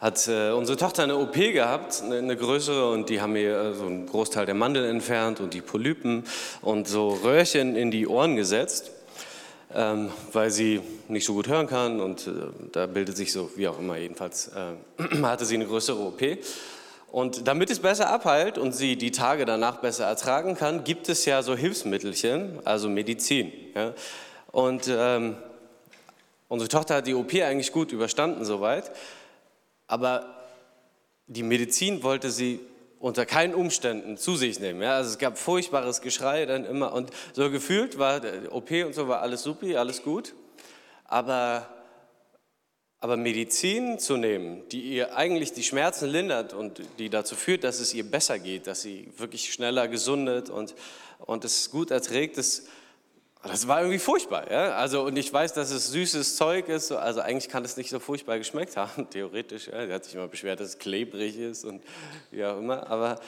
hat äh, unsere Tochter eine OP gehabt, eine, größere, und die haben ihr äh, so einen Großteil der Mandeln entfernt und die Polypen und so Röhrchen in die Ohren gesetzt, ähm, weil sie nicht so gut hören kann und äh, da bildet sich so, wie auch immer, jedenfalls hatte sie eine größere OP. Und damit es besser abheilt und sie die Tage danach besser ertragen kann, gibt es ja so Hilfsmittelchen, also Medizin. Ja? Und ähm, unsere Tochter hat die OP eigentlich gut überstanden soweit. Aber die Medizin wollte sie unter keinen Umständen zu sich nehmen. Ja? Also es gab furchtbares Geschrei dann immer und so gefühlt war OP und so war alles supi, alles gut. Aber, aber Medizin zu nehmen, die ihr eigentlich die Schmerzen lindert und die dazu führt, dass es ihr besser geht, dass sie wirklich schneller gesundet und, und es gut erträgt, das, das war irgendwie furchtbar. Ja? Also, und ich weiß, dass es süßes Zeug ist. Also eigentlich kann es nicht so furchtbar geschmeckt haben, theoretisch. Ja? Die hat sich immer beschwert, dass es klebrig ist und wie auch immer. Aber,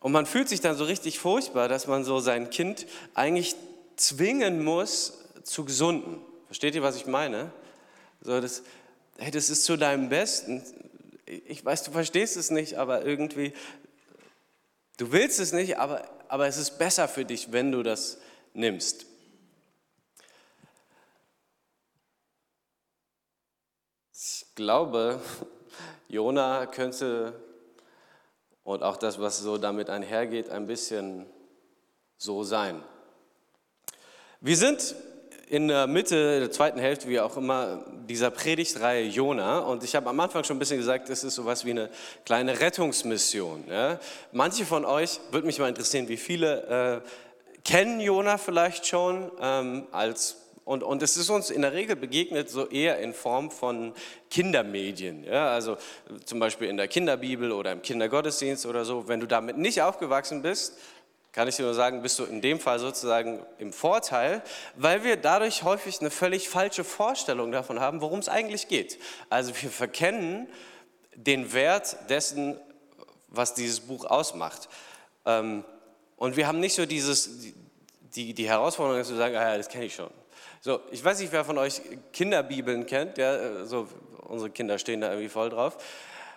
und man fühlt sich dann so richtig furchtbar, dass man so sein Kind eigentlich zwingen muss zu gesunden. Versteht ihr, was ich meine? So, das, hey, das ist zu deinem Besten. Ich weiß, du verstehst es nicht, aber irgendwie, du willst es nicht, aber, aber es ist besser für dich, wenn du das nimmst. Glaube, Jona könnte und auch das, was so damit einhergeht, ein bisschen so sein. Wir sind in der Mitte der zweiten Hälfte, wie auch immer, dieser Predigtreihe Jona. Und ich habe am Anfang schon ein bisschen gesagt, es ist sowas wie eine kleine Rettungsmission. Ja? Manche von euch, würde mich mal interessieren, wie viele äh, kennen Jona vielleicht schon ähm, als und, und es ist uns in der Regel begegnet so eher in Form von Kindermedien. Ja? Also zum Beispiel in der Kinderbibel oder im Kindergottesdienst oder so. Wenn du damit nicht aufgewachsen bist, kann ich dir nur sagen, bist du in dem Fall sozusagen im Vorteil, weil wir dadurch häufig eine völlig falsche Vorstellung davon haben, worum es eigentlich geht. Also wir verkennen den Wert dessen, was dieses Buch ausmacht. Ähm, und wir haben nicht so dieses, die, die Herausforderung, zu sagen, ah, ja, das kenne ich schon. So, ich weiß nicht, wer von euch Kinderbibeln kennt. Ja, so, unsere Kinder stehen da irgendwie voll drauf.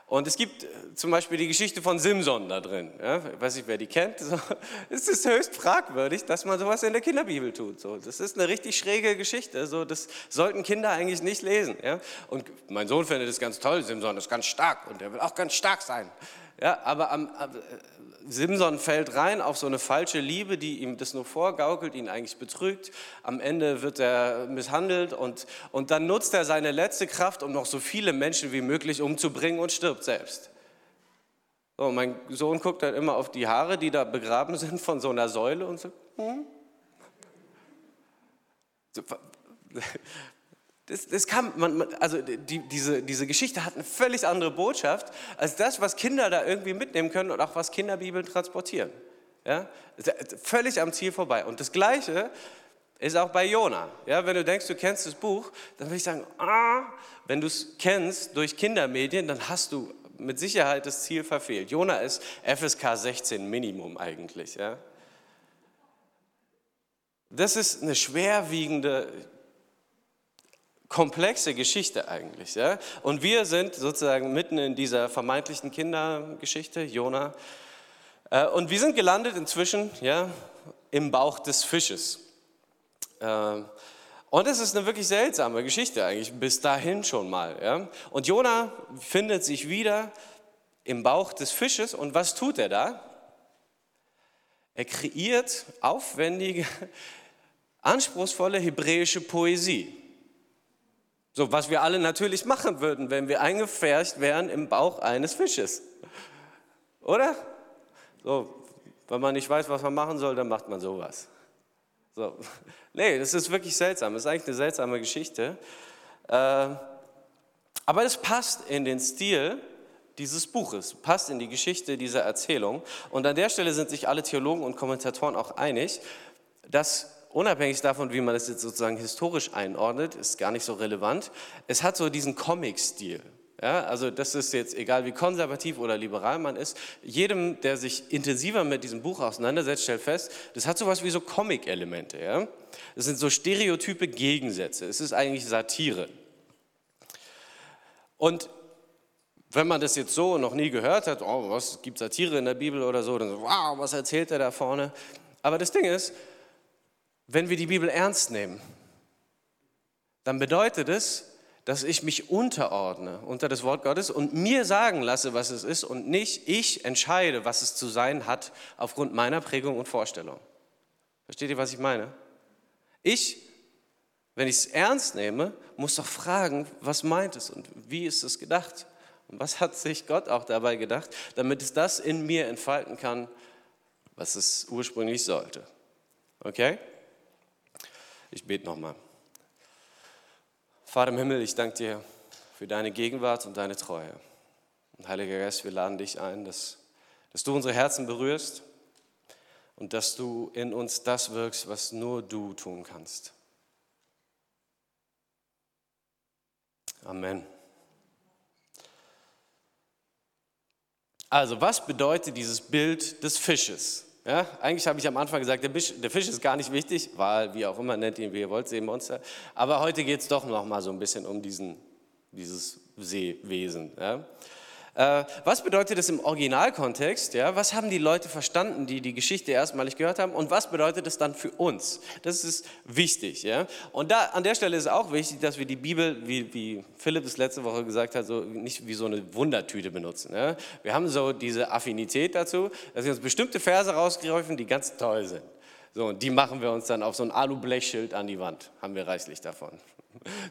Und es gibt zum Beispiel die Geschichte von Simson da drin. Ja, ich weiß nicht, wer die kennt. So, es ist höchst fragwürdig, dass man sowas in der Kinderbibel tut. So, das ist eine richtig schräge Geschichte. So, das sollten Kinder eigentlich nicht lesen. Ja? Und mein Sohn findet es ganz toll. Simson ist ganz stark und er will auch ganz stark sein. Ja, aber am, Simson fällt rein auf so eine falsche Liebe, die ihm das nur vorgaukelt, ihn eigentlich betrügt. Am Ende wird er misshandelt und, und dann nutzt er seine letzte Kraft, um noch so viele Menschen wie möglich umzubringen und stirbt selbst. So, mein Sohn guckt dann immer auf die Haare, die da begraben sind von so einer Säule und sagt, hm? Das, das kann man, also die, diese, diese Geschichte hat eine völlig andere Botschaft als das, was Kinder da irgendwie mitnehmen können und auch was Kinderbibeln transportieren. Ja? Völlig am Ziel vorbei. Und das Gleiche ist auch bei Jona. Ja, wenn du denkst, du kennst das Buch, dann würde ich sagen, ah, wenn du es kennst durch Kindermedien, dann hast du mit Sicherheit das Ziel verfehlt. Jona ist FSK 16 Minimum eigentlich. Ja? Das ist eine schwerwiegende komplexe Geschichte eigentlich. Ja? Und wir sind sozusagen mitten in dieser vermeintlichen Kindergeschichte, Jona. Äh, und wir sind gelandet inzwischen ja, im Bauch des Fisches. Äh, und es ist eine wirklich seltsame Geschichte eigentlich, bis dahin schon mal. Ja? Und Jona findet sich wieder im Bauch des Fisches. Und was tut er da? Er kreiert aufwendige, anspruchsvolle hebräische Poesie. So, was wir alle natürlich machen würden, wenn wir eingefärcht wären im Bauch eines Fisches. Oder? So, wenn man nicht weiß, was man machen soll, dann macht man sowas. So. Nee, das ist wirklich seltsam. Das ist eigentlich eine seltsame Geschichte. Äh, aber es passt in den Stil dieses Buches, passt in die Geschichte dieser Erzählung. Und an der Stelle sind sich alle Theologen und Kommentatoren auch einig, dass unabhängig davon, wie man das jetzt sozusagen historisch einordnet, ist gar nicht so relevant. Es hat so diesen Comic-Stil. Ja, also das ist jetzt egal, wie konservativ oder liberal man ist. Jedem, der sich intensiver mit diesem Buch auseinandersetzt, stellt fest, das hat sowas wie so Comic-Elemente. Ja? Das sind so stereotype Gegensätze. Es ist eigentlich Satire. Und wenn man das jetzt so noch nie gehört hat, oh, was gibt Satire in der Bibel oder so, dann so, wow, was erzählt er da vorne? Aber das Ding ist, wenn wir die Bibel ernst nehmen, dann bedeutet es, dass ich mich unterordne unter das Wort Gottes und mir sagen lasse, was es ist und nicht ich entscheide, was es zu sein hat aufgrund meiner Prägung und Vorstellung. Versteht ihr, was ich meine? Ich, wenn ich es ernst nehme, muss doch fragen, was meint es und wie ist es gedacht? Und was hat sich Gott auch dabei gedacht, damit es das in mir entfalten kann, was es ursprünglich sollte? Okay? Ich bete nochmal. Vater im Himmel, ich danke dir für deine Gegenwart und deine Treue. Und Heiliger Geist, wir laden dich ein, dass, dass du unsere Herzen berührst und dass du in uns das wirkst, was nur du tun kannst. Amen. Also, was bedeutet dieses Bild des Fisches? Ja, eigentlich habe ich am Anfang gesagt, der Fisch, der Fisch, ist gar nicht wichtig, weil, wie auch immer, nennt ihn, wie ihr wollt, Seemonster. Aber heute geht es doch noch mal so ein bisschen um diesen, dieses Seewesen. Ja. Äh, was bedeutet das im Originalkontext? Ja? Was haben die Leute verstanden, die die Geschichte erstmalig gehört haben? Und was bedeutet es dann für uns? Das ist wichtig. Ja? Und da, an der Stelle ist auch wichtig, dass wir die Bibel, wie, wie Philipp es letzte Woche gesagt hat, so nicht wie so eine Wundertüte benutzen. Ja? Wir haben so diese Affinität dazu, dass wir uns bestimmte Verse rausgreifen, die ganz toll sind. So, und die machen wir uns dann auf so ein Alublechschild an die Wand. Haben wir reichlich davon.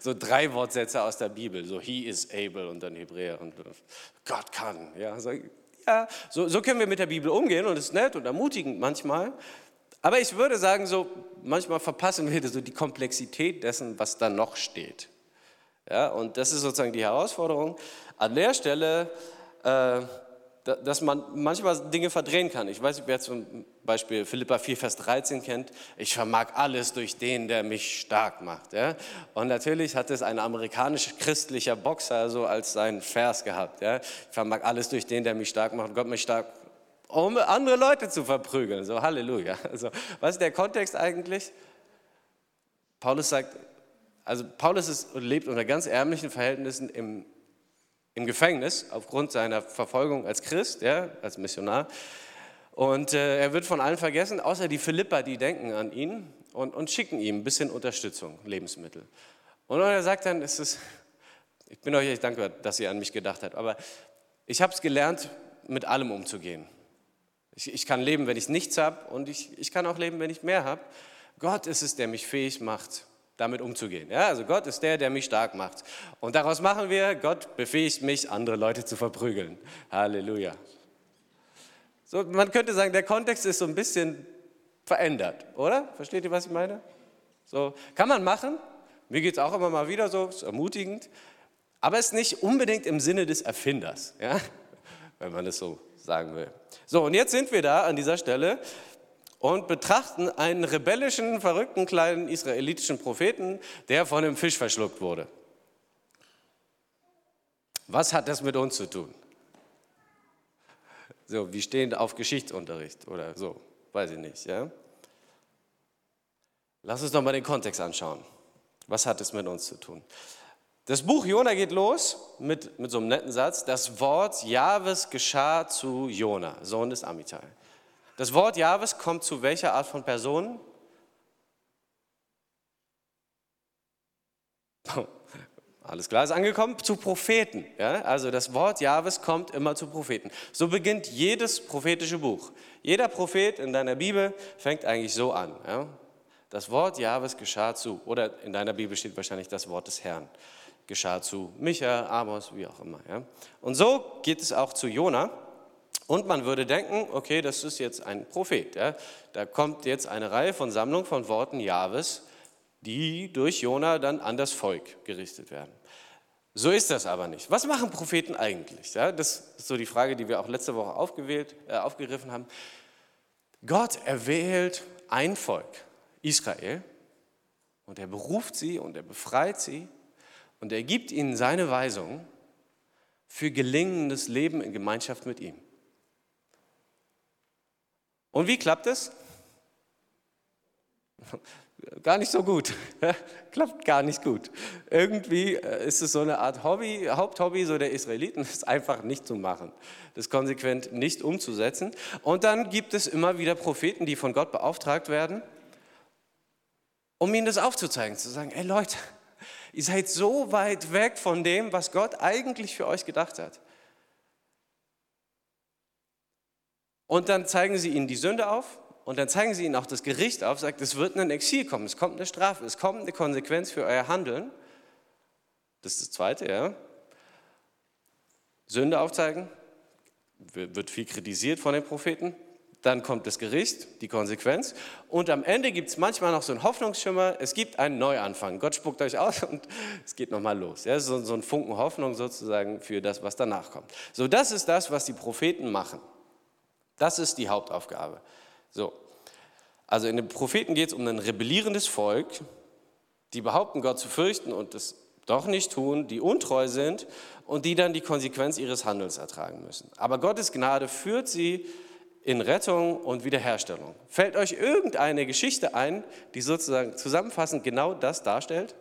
So drei Wortsätze aus der Bibel, so he is able und dann Hebräer und Gott kann. Ja, so, ja, so, so können wir mit der Bibel umgehen und es ist nett und ermutigend manchmal. Aber ich würde sagen, so manchmal verpassen wir so die Komplexität dessen, was da noch steht. Ja, und das ist sozusagen die Herausforderung. An der Stelle äh, dass man manchmal Dinge verdrehen kann. Ich weiß nicht, wer zum Beispiel Philippa 4, Vers 13 kennt. Ich vermag alles durch den, der mich stark macht. Ja? Und natürlich hat es ein amerikanisch-christlicher Boxer so als seinen Vers gehabt. Ja? Ich vermag alles durch den, der mich stark macht. Gott mich stark, um andere Leute zu verprügeln. So, Halleluja. Also, was ist der Kontext eigentlich? Paulus sagt, also Paulus ist, lebt unter ganz ärmlichen Verhältnissen im im Gefängnis aufgrund seiner Verfolgung als Christ, ja, als Missionar. Und äh, er wird von allen vergessen, außer die Philippa, die denken an ihn und, und schicken ihm ein bisschen Unterstützung, Lebensmittel. Und er sagt dann, es ist, ich bin euch echt dankbar, dass ihr an mich gedacht habt, aber ich habe es gelernt, mit allem umzugehen. Ich, ich kann leben, wenn ich nichts habe und ich, ich kann auch leben, wenn ich mehr habe. Gott ist es, der mich fähig macht, damit umzugehen. Ja, also Gott ist der, der mich stark macht. Und daraus machen wir, Gott befähigt mich, andere Leute zu verprügeln. Halleluja. So, man könnte sagen, der Kontext ist so ein bisschen verändert, oder? Versteht ihr, was ich meine? So, kann man machen. Mir geht es auch immer mal wieder so, ist ermutigend. Aber es ist nicht unbedingt im Sinne des Erfinders, ja? wenn man das so sagen will. So, und jetzt sind wir da an dieser Stelle und betrachten einen rebellischen, verrückten kleinen israelitischen Propheten, der von einem Fisch verschluckt wurde. Was hat das mit uns zu tun? So, wir stehen auf Geschichtsunterricht oder so, weiß ich nicht. Ja? Lass uns doch mal den Kontext anschauen. Was hat es mit uns zu tun? Das Buch Jona geht los mit, mit so einem netten Satz. Das Wort Jahwes geschah zu Jona, Sohn des Amitai. Das Wort Jahwes kommt zu welcher Art von Personen? Alles klar, ist angekommen zu Propheten. Ja? Also das Wort Jahwes kommt immer zu Propheten. So beginnt jedes prophetische Buch. Jeder Prophet in deiner Bibel fängt eigentlich so an. Ja? Das Wort Jahwes geschah zu, oder in deiner Bibel steht wahrscheinlich das Wort des Herrn, geschah zu Micha, Amos, wie auch immer. Ja? Und so geht es auch zu Jona. Und man würde denken, okay, das ist jetzt ein Prophet. Ja? Da kommt jetzt eine Reihe von Sammlungen von Worten Jahwes, die durch Jona dann an das Volk gerichtet werden. So ist das aber nicht. Was machen Propheten eigentlich? Ja, das ist so die Frage, die wir auch letzte Woche aufgewählt, äh, aufgegriffen haben. Gott erwählt ein Volk, Israel, und er beruft sie und er befreit sie und er gibt ihnen seine Weisung für gelingendes Leben in Gemeinschaft mit ihm. Und wie klappt es? gar nicht so gut. Klappt gar nicht gut. Irgendwie äh, ist es so eine Art Hobby, Haupthobby so der Israeliten, ist einfach nicht zu machen, das konsequent nicht umzusetzen. Und dann gibt es immer wieder Propheten, die von Gott beauftragt werden, um ihnen das aufzuzeigen, zu sagen, ey Leute, ihr seid so weit weg von dem, was Gott eigentlich für euch gedacht hat. Und dann zeigen sie ihnen die Sünde auf und dann zeigen sie ihnen auch das Gericht auf, sagt, es wird ein Exil kommen, es kommt eine Strafe, es kommt eine Konsequenz für euer Handeln. Das ist das Zweite, ja. Sünde aufzeigen, wird viel kritisiert von den Propheten. Dann kommt das Gericht, die Konsequenz. Und am Ende gibt es manchmal noch so einen Hoffnungsschimmer. Es gibt einen Neuanfang. Gott spuckt euch aus und es geht nochmal los. Ja, so, so ein Funken Hoffnung sozusagen für das, was danach kommt. So, das ist das, was die Propheten machen. Das ist die Hauptaufgabe. So. Also in den Propheten geht es um ein rebellierendes Volk, die behaupten, Gott zu fürchten und es doch nicht tun, die untreu sind und die dann die Konsequenz ihres Handels ertragen müssen. Aber Gottes Gnade führt sie in Rettung und Wiederherstellung. Fällt euch irgendeine Geschichte ein, die sozusagen zusammenfassend genau das darstellt?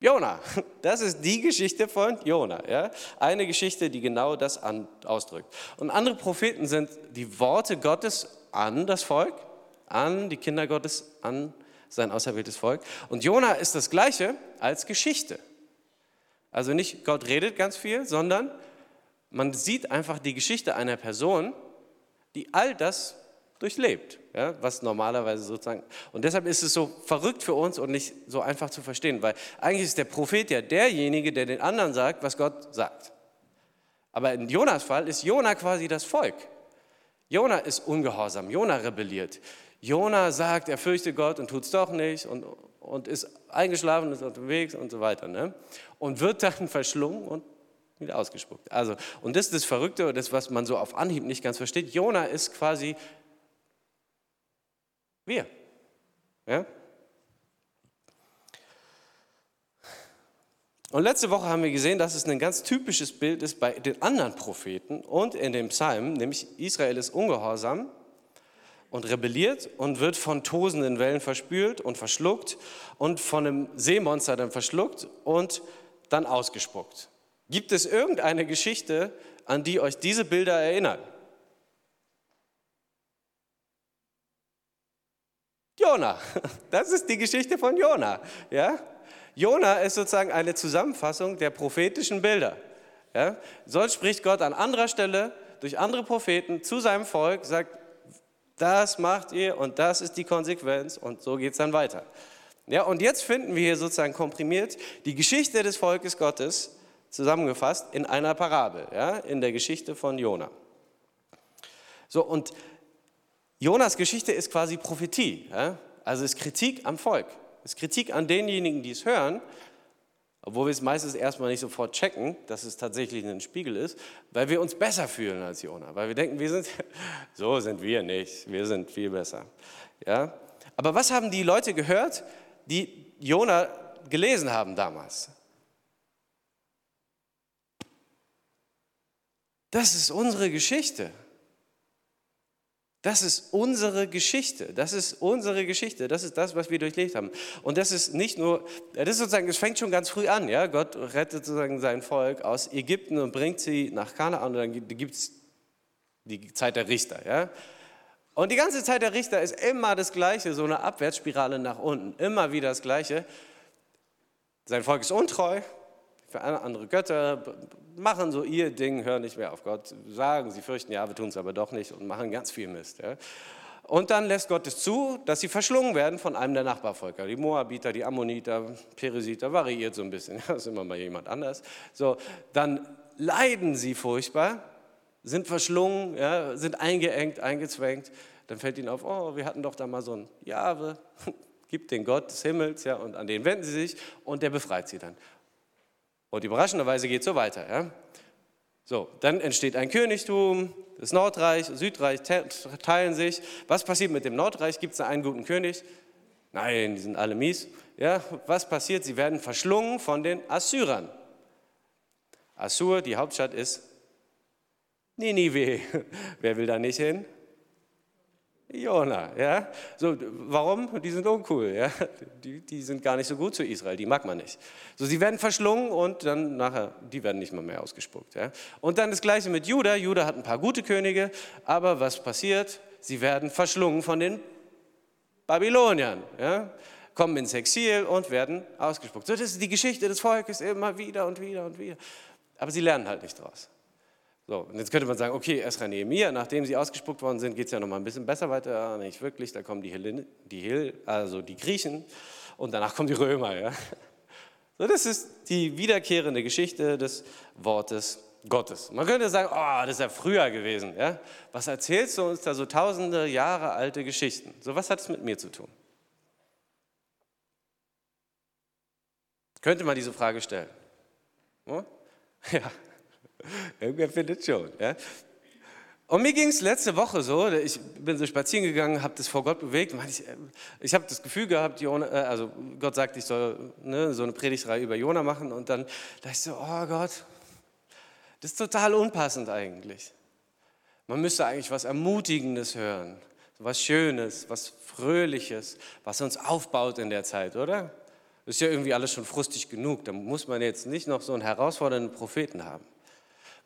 Jona, das ist die Geschichte von Jona. Ja? Eine Geschichte, die genau das an, ausdrückt. Und andere Propheten sind die Worte Gottes an das Volk, an die Kinder Gottes, an sein auserwähltes Volk. Und Jona ist das Gleiche als Geschichte. Also nicht Gott redet ganz viel, sondern man sieht einfach die Geschichte einer Person, die all das durchlebt, ja, was normalerweise sozusagen. Und deshalb ist es so verrückt für uns und nicht so einfach zu verstehen, weil eigentlich ist der Prophet ja derjenige, der den anderen sagt, was Gott sagt. Aber in Jonas Fall ist Jona quasi das Volk. Jona ist ungehorsam, Jona rebelliert. Jona sagt, er fürchte Gott und tut es doch nicht und, und ist eingeschlafen, ist unterwegs und so weiter. Ne? Und wird dann verschlungen und wieder ausgespuckt. Also, und das ist das Verrückte, das, was man so auf Anhieb nicht ganz versteht. Jona ist quasi wir. Ja? Und letzte Woche haben wir gesehen, dass es ein ganz typisches Bild ist bei den anderen Propheten und in dem Psalm, nämlich Israel ist ungehorsam und rebelliert und wird von tosenden Wellen verspült und verschluckt und von einem Seemonster dann verschluckt und dann ausgespuckt. Gibt es irgendeine Geschichte, an die euch diese Bilder erinnern? Jona. Das ist die Geschichte von Jona. Ja? Jona ist sozusagen eine Zusammenfassung der prophetischen Bilder. Ja? So spricht Gott an anderer Stelle durch andere Propheten zu seinem Volk, sagt, das macht ihr und das ist die Konsequenz und so geht es dann weiter. Ja, und jetzt finden wir hier sozusagen komprimiert die Geschichte des Volkes Gottes zusammengefasst in einer Parabel, ja, in der Geschichte von Jona. So, und Jonas Geschichte ist quasi Prophetie, ja? also ist Kritik am Volk, ist Kritik an denjenigen, die es hören, obwohl wir es meistens erstmal nicht sofort checken, dass es tatsächlich ein Spiegel ist, weil wir uns besser fühlen als Jona, weil wir denken, wir sind, so sind wir nicht, wir sind viel besser. Ja? Aber was haben die Leute gehört, die Jona gelesen haben damals? Das ist unsere Geschichte. Das ist unsere Geschichte. Das ist unsere Geschichte. Das ist das, was wir durchlebt haben. Und das ist nicht nur, das ist sozusagen, es fängt schon ganz früh an. Ja? Gott rettet sozusagen sein Volk aus Ägypten und bringt sie nach Kanaan und dann gibt es die Zeit der Richter. Ja? Und die ganze Zeit der Richter ist immer das Gleiche, so eine Abwärtsspirale nach unten. Immer wieder das Gleiche. Sein Volk ist untreu, für andere Götter, machen so ihr Ding, hören nicht mehr auf Gott, sagen, sie fürchten, ja, wir tun es aber doch nicht und machen ganz viel Mist. Ja. Und dann lässt Gott es zu, dass sie verschlungen werden von einem der Nachbarvölker. Die Moabiter, die Ammoniter, Peresiter, variiert so ein bisschen, das ist immer mal jemand anders. So, dann leiden sie furchtbar, sind verschlungen, ja, sind eingeengt, eingezwängt. Dann fällt ihnen auf, oh, wir hatten doch da mal so ein Jahwe, gibt den Gott des Himmels, ja, und an den wenden sie sich und der befreit sie dann. Und überraschenderweise geht es so weiter. Ja? So, dann entsteht ein Königtum, das Nordreich, Südreich teilen sich. Was passiert mit dem Nordreich? Gibt es da einen guten König? Nein, die sind alle mies. Ja, was passiert? Sie werden verschlungen von den Assyrern. Assur, die Hauptstadt ist Ninive. Wer will da nicht hin? Jona, ja. So, warum? Die sind uncool, ja. Die, die sind gar nicht so gut zu Israel, die mag man nicht. So, sie werden verschlungen und dann nachher, die werden nicht mal mehr ausgespuckt, ja. Und dann das Gleiche mit Juda. Juda hat ein paar gute Könige, aber was passiert? Sie werden verschlungen von den Babyloniern, ja. Kommen ins Exil und werden ausgespuckt. So, das ist die Geschichte des Volkes immer wieder und wieder und wieder. Aber sie lernen halt nicht draus. So, und jetzt könnte man sagen, okay, Esra Nehemiah, nachdem sie ausgespuckt worden sind, geht es ja noch mal ein bisschen besser weiter. Ja, nicht wirklich, da kommen die, Hellene, die Hill, also die Griechen und danach kommen die Römer. Ja. So, das ist die wiederkehrende Geschichte des Wortes Gottes. Man könnte sagen, oh, das ist ja früher gewesen. Ja. Was erzählst du uns da so tausende Jahre alte Geschichten? So, was hat es mit mir zu tun? Könnte man diese Frage stellen? Hm? Ja, Irgendwer findet schon. Ja? Und mir ging es letzte Woche so, ich bin so spazieren gegangen, habe das vor Gott bewegt. Ich, ich habe das Gefühl gehabt, Jona, äh, also Gott sagt, ich soll ne, so eine Predigtreihe über Jona machen. Und dann dachte ich so, oh Gott, das ist total unpassend eigentlich. Man müsste eigentlich was Ermutigendes hören, was Schönes, was Fröhliches, was uns aufbaut in der Zeit, oder? Ist ja irgendwie alles schon frustig genug. Da muss man jetzt nicht noch so einen herausfordernden Propheten haben.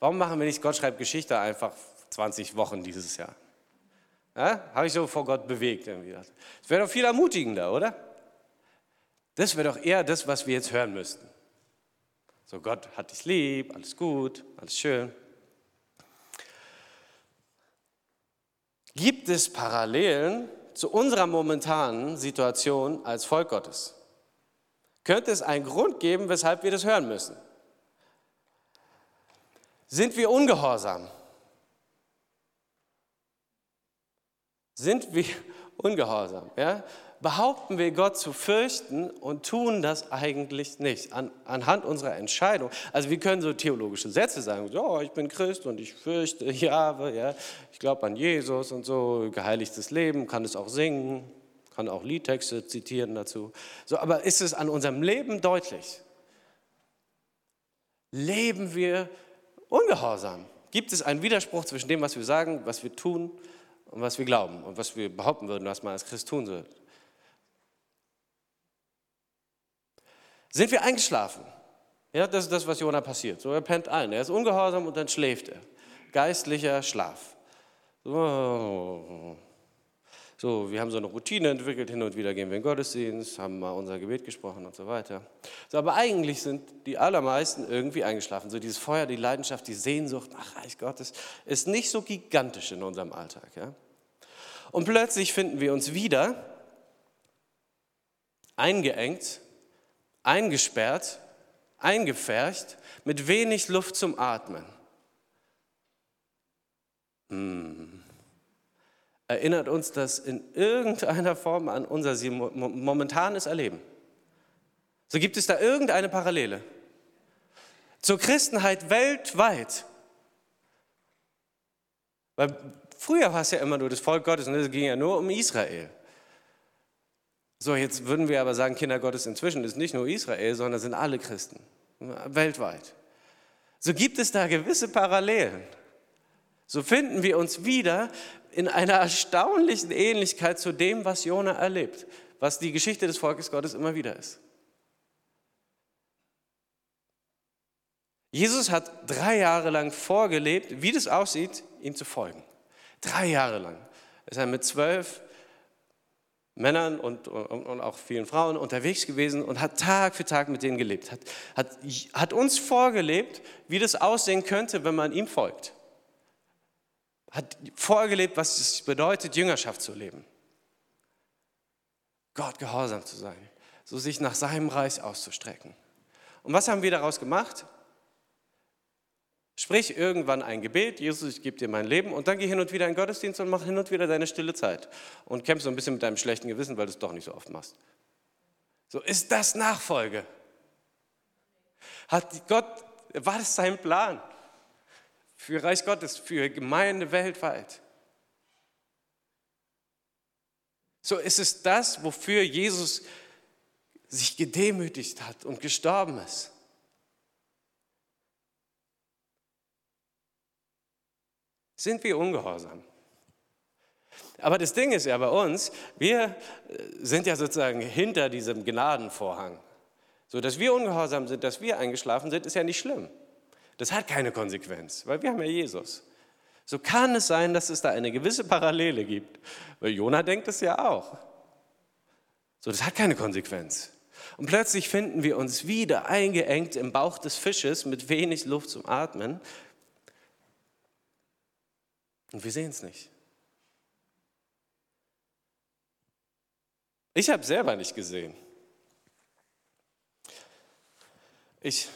Warum machen wir nicht Gott schreibt Geschichte einfach 20 Wochen dieses Jahr? Ja, Habe ich so vor Gott bewegt irgendwie. Das wäre doch viel ermutigender, oder? Das wäre doch eher das, was wir jetzt hören müssten. So, Gott hat dich lieb, alles gut, alles schön. Gibt es Parallelen zu unserer momentanen Situation als Volk Gottes? Könnte es einen Grund geben, weshalb wir das hören müssen? Sind wir ungehorsam? Sind wir ungehorsam? Ja? Behaupten wir Gott zu fürchten und tun das eigentlich nicht an, anhand unserer Entscheidung. Also wir können so theologische Sätze sagen, so, ich bin Christ und ich fürchte Jahwe, ja, ich glaube an Jesus und so, geheiligtes Leben, kann es auch singen, kann auch Liedtexte zitieren dazu. So, aber ist es an unserem Leben deutlich? Leben wir Ungehorsam. Gibt es einen Widerspruch zwischen dem, was wir sagen, was wir tun und was wir glauben und was wir behaupten würden, was man als Christ tun soll? Sind wir eingeschlafen? Ja, das ist das, was Jona passiert. So, er pennt ein. Er ist ungehorsam und dann schläft er. Geistlicher Schlaf. So, so, wir haben so eine Routine entwickelt, hin und wieder gehen wir in Gottesdienst, haben mal unser Gebet gesprochen und so weiter. So, aber eigentlich sind die allermeisten irgendwie eingeschlafen. So dieses Feuer, die Leidenschaft, die Sehnsucht nach Reich Gottes ist nicht so gigantisch in unserem Alltag. Ja? Und plötzlich finden wir uns wieder eingeengt, eingesperrt, eingepfercht, mit wenig Luft zum Atmen. Hm. Erinnert uns das in irgendeiner Form an unser momentanes Erleben? So gibt es da irgendeine Parallele zur Christenheit weltweit. Weil früher war es ja immer nur das Volk Gottes und es ging ja nur um Israel. So, jetzt würden wir aber sagen, Kinder Gottes inzwischen ist nicht nur Israel, sondern sind alle Christen, weltweit. So gibt es da gewisse Parallelen. So finden wir uns wieder in einer erstaunlichen Ähnlichkeit zu dem, was Jona erlebt, was die Geschichte des Volkes Gottes immer wieder ist. Jesus hat drei Jahre lang vorgelebt, wie das aussieht, ihm zu folgen. Drei Jahre lang ist er mit zwölf Männern und, und, und, auch vielen Frauen unterwegs gewesen und hat Tag für Tag mit denen gelebt. Hat, hat, hat uns vorgelebt, wie das aussehen könnte, wenn man ihm folgt hat vorgelebt, was es bedeutet, Jüngerschaft zu leben. Gott gehorsam zu sein, so sich nach seinem Reich auszustrecken. Und was haben wir daraus gemacht? Sprich irgendwann ein Gebet, Jesus, ich gebe dir mein Leben und dann geh hin und wieder in den Gottesdienst und mach hin und wieder deine stille Zeit und kämpf so ein bisschen mit deinem schlechten Gewissen, weil du es doch nicht so oft machst. So ist das Nachfolge. Hat Gott, war das sein Plan? Für Reich Gottes, für Gemeinde weltweit. So ist es das, wofür Jesus sich gedemütigt hat und gestorben ist. Sind wir ungehorsam? Aber das Ding ist ja bei uns, wir sind ja sozusagen hinter diesem Gnadenvorhang. So, dass wir ungehorsam sind, dass wir eingeschlafen sind, ist ja nicht schlimm. Das hat keine Konsequenz, weil wir haben ja Jesus. So kann es sein, dass es da eine gewisse Parallele gibt. Weil Jona denkt es ja auch. So, das hat keine Konsequenz. Und plötzlich finden wir uns wieder eingeengt im Bauch des Fisches mit wenig Luft zum Atmen. Und wir sehen es nicht. Ich habe selber nicht gesehen. Ich,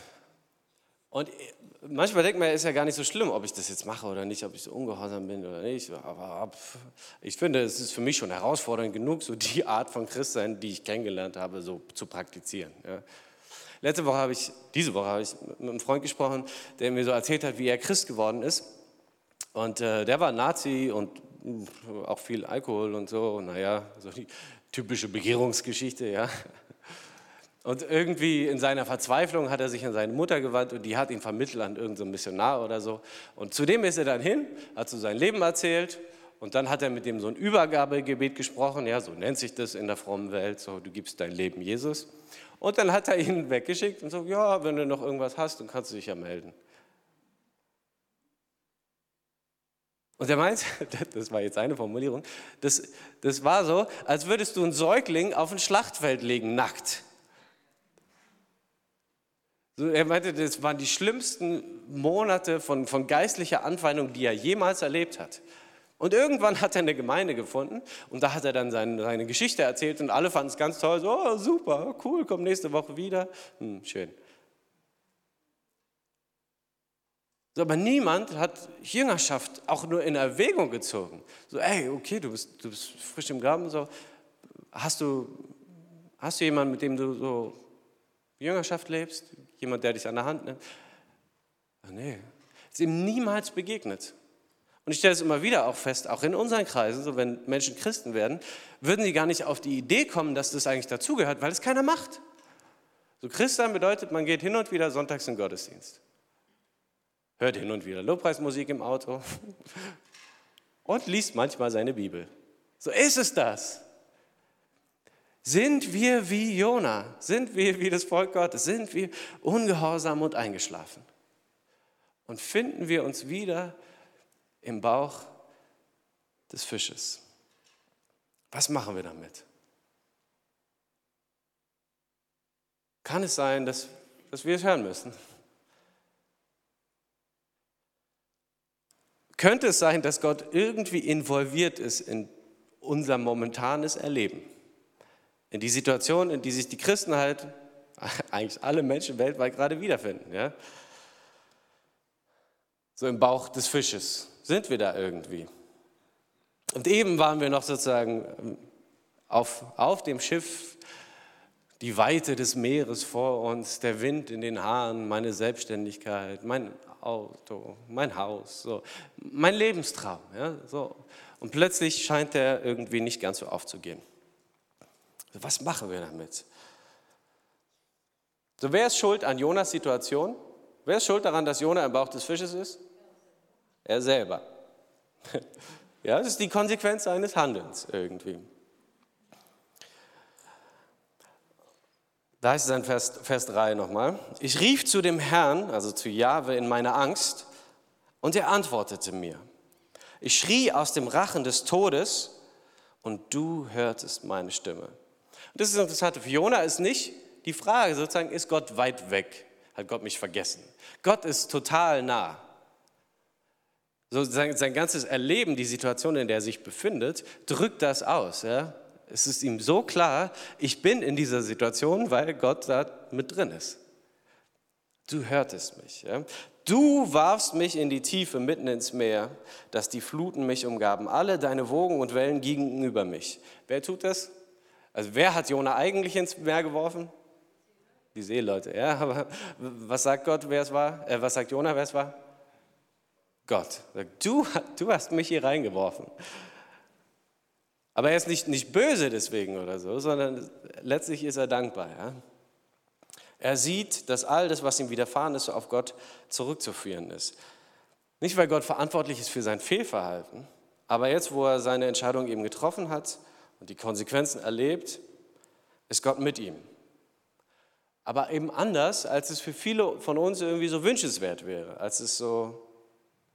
und manchmal denkt man, ist ja gar nicht so schlimm, ob ich das jetzt mache oder nicht, ob ich so ungehorsam bin oder nicht. Aber ich finde, es ist für mich schon herausfordernd genug, so die Art von Christsein, die ich kennengelernt habe, so zu praktizieren. Ja. Letzte Woche habe ich, diese Woche habe ich mit einem Freund gesprochen, der mir so erzählt hat, wie er Christ geworden ist. Und äh, der war Nazi und auch viel Alkohol und so. Und naja, so die typische Begehrungsgeschichte, ja. Und irgendwie in seiner Verzweiflung hat er sich an seine Mutter gewandt und die hat ihn vermittelt an irgendeinem Missionar oder so. Und zu dem ist er dann hin, hat so sein Leben erzählt und dann hat er mit dem so ein Übergabegebet gesprochen, ja, so nennt sich das in der frommen Welt, so du gibst dein Leben Jesus. Und dann hat er ihn weggeschickt und so, ja, wenn du noch irgendwas hast, dann kannst du dich ja melden. Und er meint, das war jetzt eine Formulierung, das, das war so, als würdest du einen Säugling auf ein Schlachtfeld legen, nackt. Er meinte, das waren die schlimmsten Monate von, von geistlicher Anfeindung, die er jemals erlebt hat. Und irgendwann hat er eine Gemeinde gefunden und da hat er dann seine, seine Geschichte erzählt und alle fanden es ganz toll. So, oh, super, cool, komm nächste Woche wieder. Hm, schön. So, aber niemand hat Jüngerschaft auch nur in Erwägung gezogen. So, ey, okay, du bist, du bist frisch im Graben, so, hast du, hast du jemanden, mit dem du so Jüngerschaft lebst? Jemand, der dich an der Hand nimmt? Ach, nee, ist ihm niemals begegnet. Und ich stelle es immer wieder auch fest, auch in unseren Kreisen, so wenn Menschen Christen werden, würden sie gar nicht auf die Idee kommen, dass das eigentlich dazugehört, weil es keiner macht. So Christsein bedeutet, man geht hin und wieder sonntags in den Gottesdienst. Hört hin und wieder Lobpreismusik im Auto und liest manchmal seine Bibel. So ist es das. Sind wir wie Jona? Sind wir wie das Volk Gottes? Sind wir ungehorsam und eingeschlafen? Und finden wir uns wieder im Bauch des Fisches? Was machen wir damit? Kann es sein, dass, dass wir es hören müssen? Könnte es sein, dass Gott irgendwie involviert ist in unser momentanes Erleben? In die Situation, in die sich die Christen halt, eigentlich alle Menschen weltweit gerade wiederfinden. Ja? So im Bauch des Fisches sind wir da irgendwie. Und eben waren wir noch sozusagen ähm, auf, auf dem Schiff, die Weite des Meeres vor uns, der Wind in den Haaren, meine Selbstständigkeit, mein Auto, mein Haus, so, mein Lebenstraum. Ja, so. Und plötzlich scheint der irgendwie nicht ganz so aufzugehen. Was machen wir damit? So, wer ist schuld an Jonas Situation? Wer ist schuld daran, dass Jona im Bauch des Fisches ist? Er selber. Ja, das ist die Konsequenz seines Handelns irgendwie. Da heißt es in Vers, Vers 3 nochmal. Ich rief zu dem Herrn, also zu Jahwe, in meiner Angst, und er antwortete mir. Ich schrie aus dem Rachen des Todes, und du hörtest meine Stimme. Das ist interessant. Für Jona ist nicht die Frage sozusagen, ist Gott weit weg? Hat Gott mich vergessen? Gott ist total nah. So sein, sein ganzes Erleben, die Situation, in der er sich befindet, drückt das aus. Ja? Es ist ihm so klar, ich bin in dieser Situation, weil Gott da mit drin ist. Du hörtest mich. Ja? Du warfst mich in die Tiefe mitten ins Meer, dass die Fluten mich umgaben. Alle deine Wogen und Wellen gingen über mich. Wer tut das? Also wer hat Jona eigentlich ins Meer geworfen? Die Seeleute, ja. Aber was sagt Gott, wer es war? Äh, was sagt Jona, wer es war? Gott. Du, du hast mich hier reingeworfen. Aber er ist nicht, nicht böse deswegen oder so, sondern letztlich ist er dankbar. Ja? Er sieht, dass all das, was ihm widerfahren ist, auf Gott zurückzuführen ist. Nicht, weil Gott verantwortlich ist für sein Fehlverhalten, Aber jetzt, wo er seine Entscheidung eben getroffen hat und die Konsequenzen erlebt, ist Gott mit ihm. Aber eben anders, als es für viele von uns irgendwie so wünschenswert wäre, als es so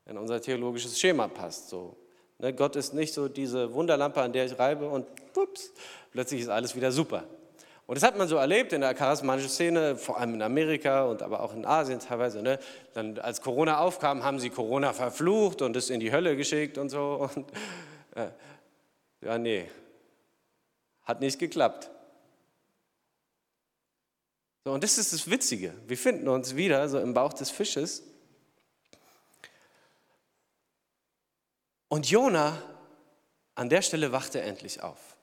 in unser theologisches Schema passt. So, ne, Gott ist nicht so diese Wunderlampe, an der ich reibe und ups, plötzlich ist alles wieder super. Und das hat man so erlebt in der charismatischen Szene, vor allem in Amerika und aber auch in Asien teilweise. Ne? Dann, als Corona aufkam, haben sie Corona verflucht und es in die Hölle geschickt und so. Und, äh, ja, nee, hat nicht geklappt. So, und das ist das Witzige. Wir finden uns wieder so im Bauch des Fisches. Und Jona, an der Stelle wacht er endlich auf.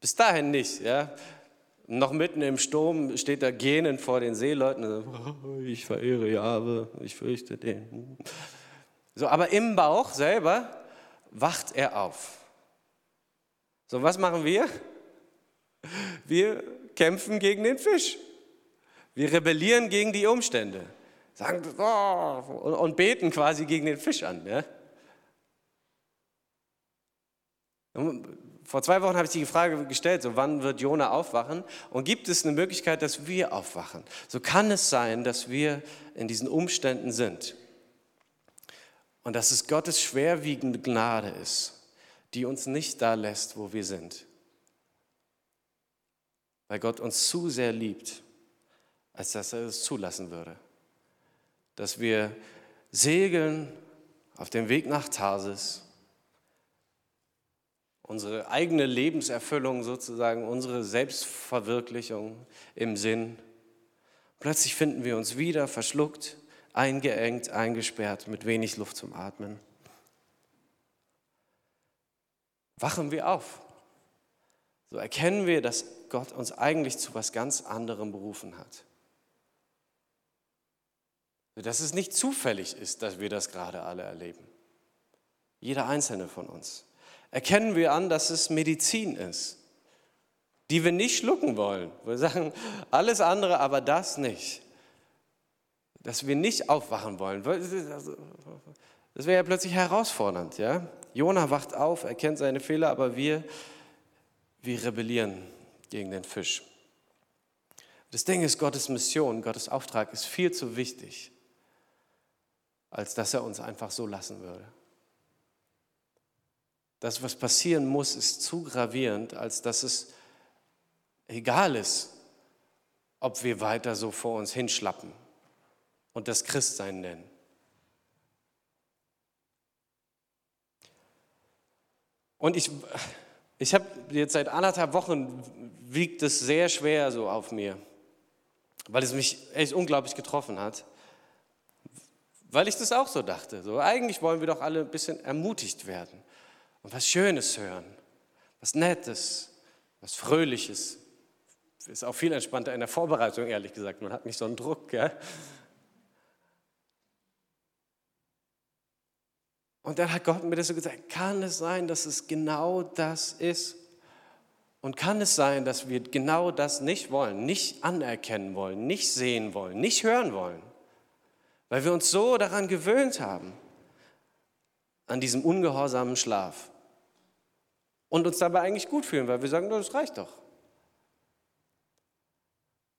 Bis dahin nicht. Ja? Noch mitten im Sturm steht er gähnend vor den Seeleuten. Ich verehre Jahwe, ich fürchte den. So, aber im Bauch selber wacht er auf. So, was machen wir? Wir kämpfen gegen den Fisch. Wir rebellieren gegen die Umstände. Sagen, oh, und beten quasi gegen den Fisch an. Ja? Vor zwei Wochen habe ich die Frage gestellt, so wann wird Jona aufwachen? Und gibt es eine Möglichkeit, dass wir aufwachen? So kann es sein, dass wir in diesen Umständen sind. Und dass es Gottes schwerwiegende Gnade ist, die uns nicht da lässt, wo wir sind. Weil Gott uns zu sehr liebt als dass er es zulassen würde. Dass wir segeln auf dem Weg nach Tarsis, unsere eigene Lebenserfüllung sozusagen, unsere Selbstverwirklichung im Sinn. Plötzlich finden wir uns wieder verschluckt, eingeengt, eingesperrt, mit wenig Luft zum Atmen. Wachen wir auf. So erkennen wir, dass Gott uns eigentlich zu was ganz anderem berufen hat. Dass es nicht zufällig ist, dass wir das gerade alle erleben. Jeder einzelne von uns. Erkennen wir an, dass es Medizin ist, die wir nicht schlucken wollen. Wir sagen alles andere, aber das nicht. Dass wir nicht aufwachen wollen. Das wäre ja plötzlich herausfordernd. Ja? Jona wacht auf, erkennt seine Fehler, aber wir, wir rebellieren gegen den Fisch. Das Ding ist, Gottes Mission, Gottes Auftrag ist viel zu wichtig, als dass er uns einfach so lassen würde. Das, was passieren muss, ist zu gravierend, als dass es egal ist, ob wir weiter so vor uns hinschlappen und das Christsein nennen. Und ich, ich habe jetzt seit anderthalb Wochen wiegt es sehr schwer so auf mir, weil es mich echt unglaublich getroffen hat. Weil ich das auch so dachte. So, eigentlich wollen wir doch alle ein bisschen ermutigt werden und was Schönes hören, was Nettes, was Fröhliches. Ist auch viel entspannter in der Vorbereitung, ehrlich gesagt. Man hat nicht so einen Druck. Gell? Und dann hat Gott mir das so gesagt, kann es sein, dass es genau das ist? Und kann es sein, dass wir genau das nicht wollen, nicht anerkennen wollen, nicht sehen wollen, nicht hören wollen? weil wir uns so daran gewöhnt haben, an diesem ungehorsamen Schlaf. Und uns dabei eigentlich gut fühlen, weil wir sagen, das reicht doch.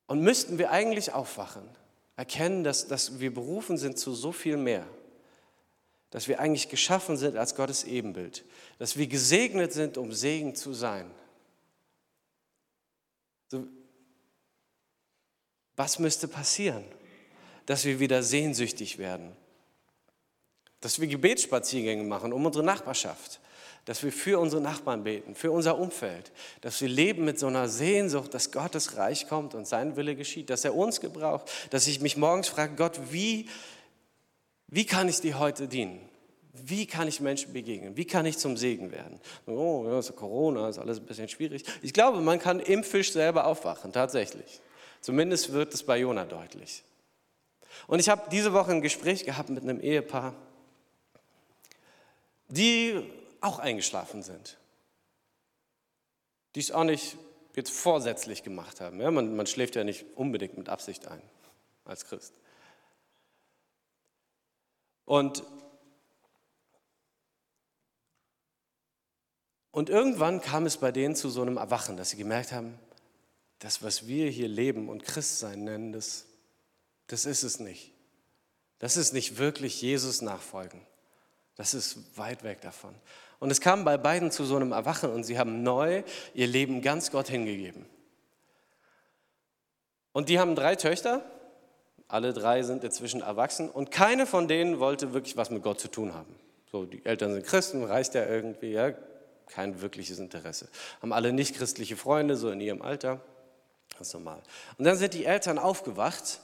Und müssten wir eigentlich aufwachen, erkennen, dass, dass wir berufen sind zu so viel mehr, dass wir eigentlich geschaffen sind als Gottes Ebenbild, dass wir gesegnet sind, um Segen zu sein. So, was müsste passieren? dass wir wieder sehnsüchtig werden. Dass wir Gebetsspaziergänge machen um unsere Nachbarschaft. Dass wir für unsere Nachbarn beten, für unser Umfeld. Dass wir leben mit so einer Sehnsucht, dass Gottes Reich kommt und sein Wille geschieht. Dass er uns gebraucht. Dass ich mich morgens frage, Gott, wie, wie kann ich dir heute dienen? Wie kann ich Menschen begegnen? Wie kann ich zum Segen werden? Oh, ja, ist Corona, ist alles ein bisschen schwierig. Ich glaube, man kann im Fisch selber aufwachen, tatsächlich. Zumindest wird es bei Jona deutlich. Und ich habe diese Woche ein Gespräch gehabt mit einem Ehepaar, die auch eingeschlafen sind. Die es auch nicht jetzt vorsätzlich gemacht haben. Ja, man, man schläft ja nicht unbedingt mit Absicht ein als Christ. Und Und irgendwann kam es bei denen zu so einem Erwachen, dass sie gemerkt haben, das, was wir hier leben und Christsein nennen, das, das ist es nicht. Das ist nicht wirklich Jesus nachfolgen. Das ist weit weg davon. Und es kam bei beiden zu so einem Erwachen und sie haben neu ihr Leben ganz Gott hingegeben. Und die haben drei Töchter, alle drei sind inzwischen erwachsen und keine von denen wollte wirklich was mit Gott zu tun haben. So, die Eltern sind Christen, reicht ja irgendwie, ja, kein wirkliches Interesse. Haben alle nicht christliche Freunde, so in ihrem Alter. Ist normal. Und dann sind die Eltern aufgewacht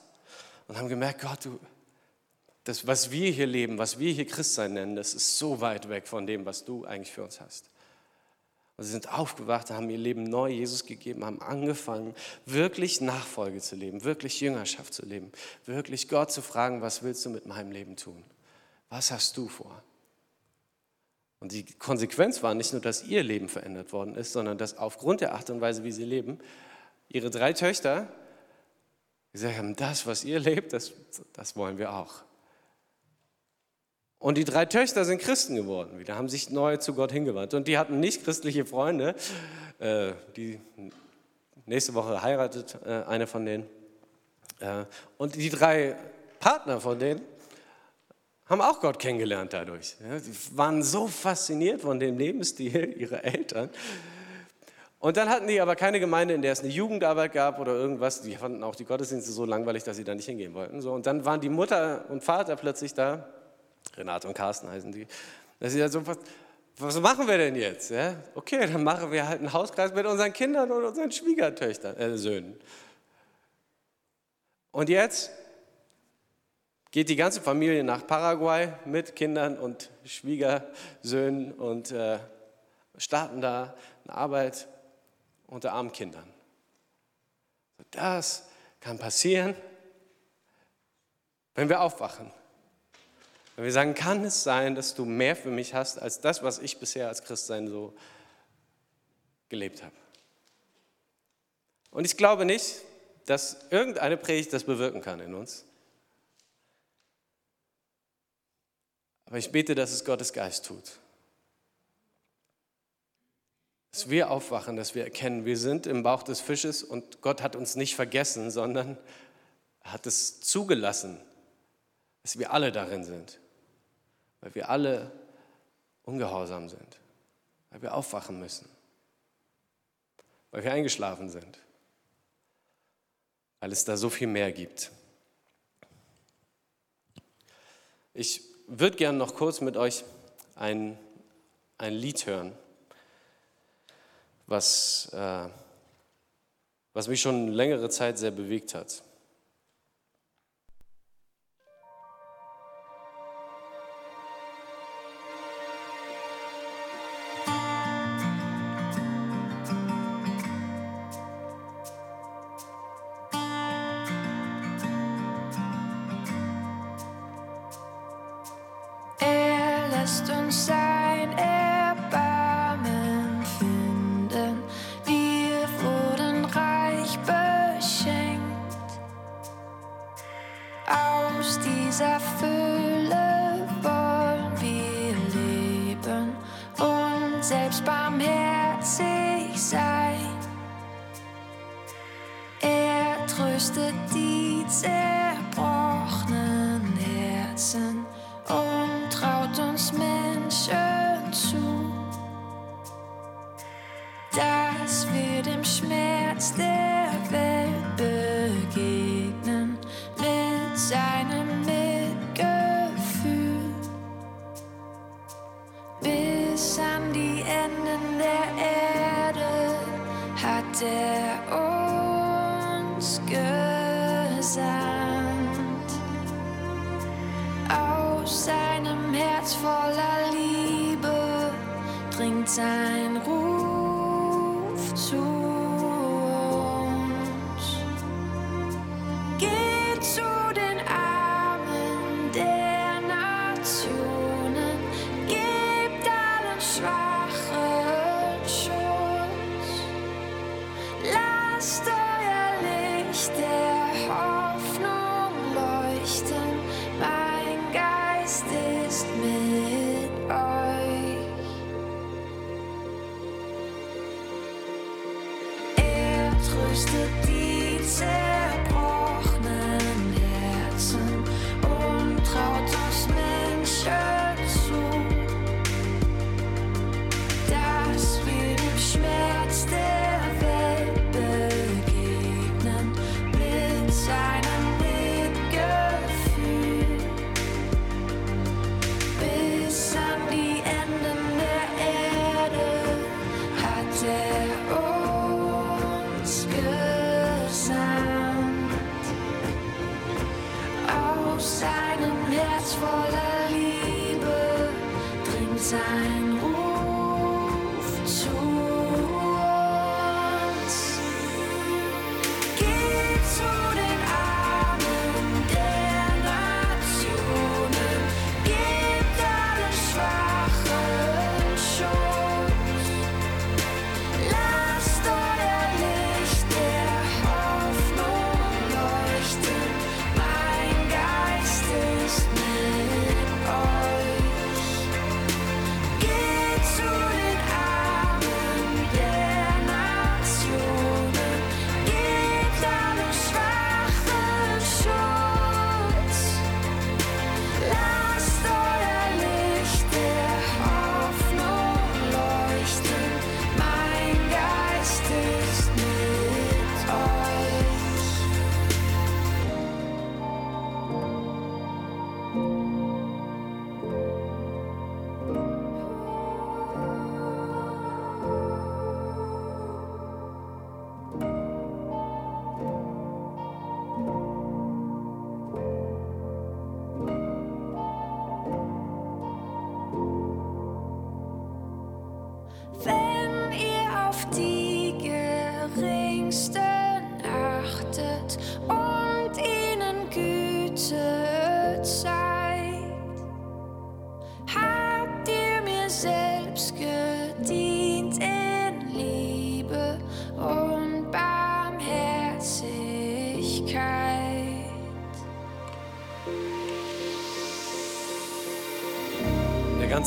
und haben gemerkt, Gott, du, das, was wir hier leben, was wir hier Christsein nennen, das ist so weit weg von dem, was du eigentlich für uns hast. Und sie sind aufgewacht, haben ihr Leben neu Jesus gegeben, haben angefangen, wirklich Nachfolge zu leben, wirklich Jüngerschaft zu leben, wirklich Gott zu fragen, was willst du mit meinem Leben tun? Was hast du vor? Und die Konsequenz war nicht nur, dass ihr Leben verändert worden ist, sondern dass aufgrund der Art und Weise, wie sie leben, ihre drei Töchter gesagt haben, das, was ihr lebt, das, das wollen wir auch. Und die drei Töchter sind Christen geworden wieder, haben sich neu zu Gott hingewandt. Und die hatten nicht christliche Freunde. Äh, die nächste Woche heiratet äh, eine von denen. Äh, und die drei Partner von denen haben auch Gott kennengelernt dadurch. Sie waren so fasziniert von dem Lebensstil ihrer Eltern. Und dann hatten die aber keine Gemeinde, in der es eine Jugendarbeit gab oder irgendwas. Die fanden auch die Gottesdienste so langweilig, dass sie da nicht hingehen wollten. Und dann waren die Mutter und Vater plötzlich da Renate und Carsten heißen die. Da sie so, was, was machen wir denn jetzt? Ja? Okay, dann machen wir halt einen Hauskreis mit unseren Kindern und unseren Schwiegertöchtern, äh, Söhnen. Und jetzt geht die ganze Familie nach Paraguay mit Kindern und Schwiegersöhnen und äh, starten da eine Arbeit unter armen Kindern. Das kann passieren, wenn wir aufwachen. Wenn wir sagen, kann es sein, dass du mehr für mich hast als das, was ich bisher als Christsein so gelebt habe? Und ich glaube nicht, dass irgendeine Predigt das bewirken kann in uns. Aber ich bete, dass es Gottes Geist tut. Dass wir aufwachen, dass wir erkennen, wir sind im Bauch des Fisches und Gott hat uns nicht vergessen, sondern hat es zugelassen, dass wir alle darin sind weil wir alle ungehorsam sind, weil wir aufwachen müssen, weil wir eingeschlafen sind, weil es da so viel mehr gibt. Ich würde gerne noch kurz mit euch ein, ein Lied hören, was, äh, was mich schon längere Zeit sehr bewegt hat. der uns gesandt, aus seinem Herz voller Liebe dringt sein.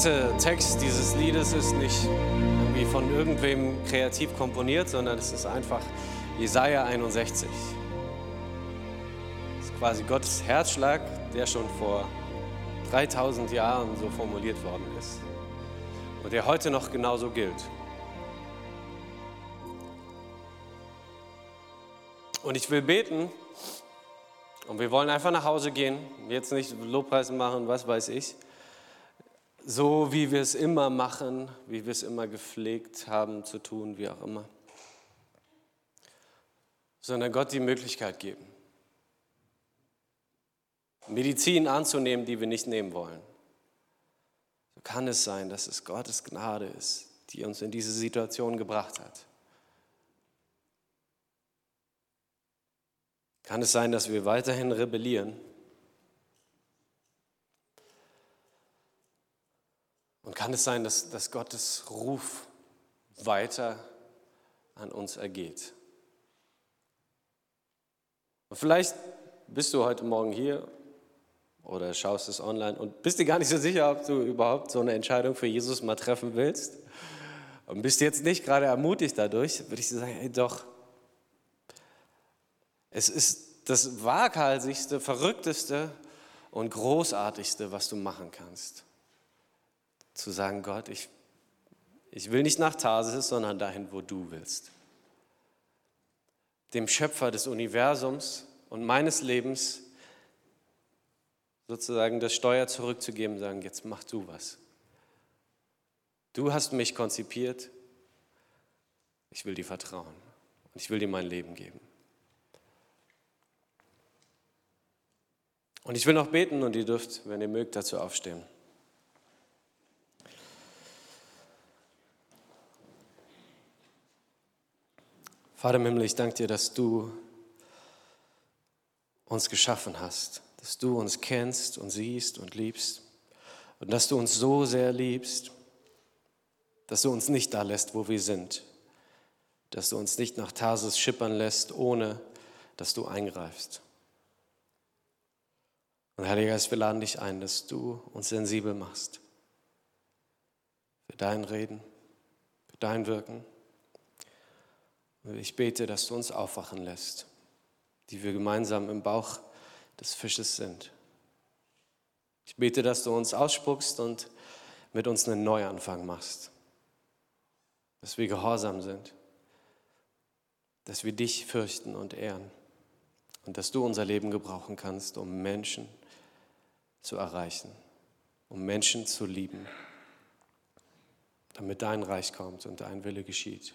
Ganze Text dieses Liedes ist nicht irgendwie von irgendwem kreativ komponiert, sondern es ist einfach Jesaja 61. Das ist quasi Gottes Herzschlag, der schon vor 3000 Jahren so formuliert worden ist und der heute noch genauso gilt. Und ich will beten und wir wollen einfach nach Hause gehen, jetzt nicht Lobpreisen machen, was weiß ich so wie wir es immer machen, wie wir es immer gepflegt haben zu tun, wie auch immer, sondern Gott die Möglichkeit geben, Medizin anzunehmen, die wir nicht nehmen wollen. So kann es sein, dass es Gottes Gnade ist, die uns in diese Situation gebracht hat. Kann es sein, dass wir weiterhin rebellieren Und kann es sein, dass, dass Gottes Ruf weiter an uns ergeht? Und vielleicht bist du heute Morgen hier oder schaust es online und bist dir gar nicht so sicher, ob du überhaupt so eine Entscheidung für Jesus mal treffen willst. Und bist jetzt nicht gerade ermutigt dadurch, würde ich dir sagen, hey doch, es ist das waghalsigste, verrückteste und großartigste, was du machen kannst zu sagen, Gott, ich, ich will nicht nach Tarsis, sondern dahin, wo du willst. Dem Schöpfer des Universums und meines Lebens sozusagen das Steuer zurückzugeben, sagen, jetzt mach du was. Du hast mich konzipiert, ich will dir vertrauen und ich will dir mein Leben geben. Und ich will noch beten und ihr dürft, wenn ihr mögt, dazu aufstehen. Vater im Himmel, ich danke dir, dass du uns geschaffen hast, dass du uns kennst und siehst und liebst und dass du uns so sehr liebst, dass du uns nicht da lässt, wo wir sind, dass du uns nicht nach Tarsus schippern lässt, ohne dass du eingreifst. Und Heiliger Geist, wir laden dich ein, dass du uns sensibel machst für dein Reden, für dein Wirken. Ich bete, dass du uns aufwachen lässt, die wir gemeinsam im Bauch des Fisches sind. Ich bete, dass du uns ausspuckst und mit uns einen Neuanfang machst, dass wir gehorsam sind, dass wir dich fürchten und ehren und dass du unser Leben gebrauchen kannst, um Menschen zu erreichen, um Menschen zu lieben, damit dein Reich kommt und dein Wille geschieht.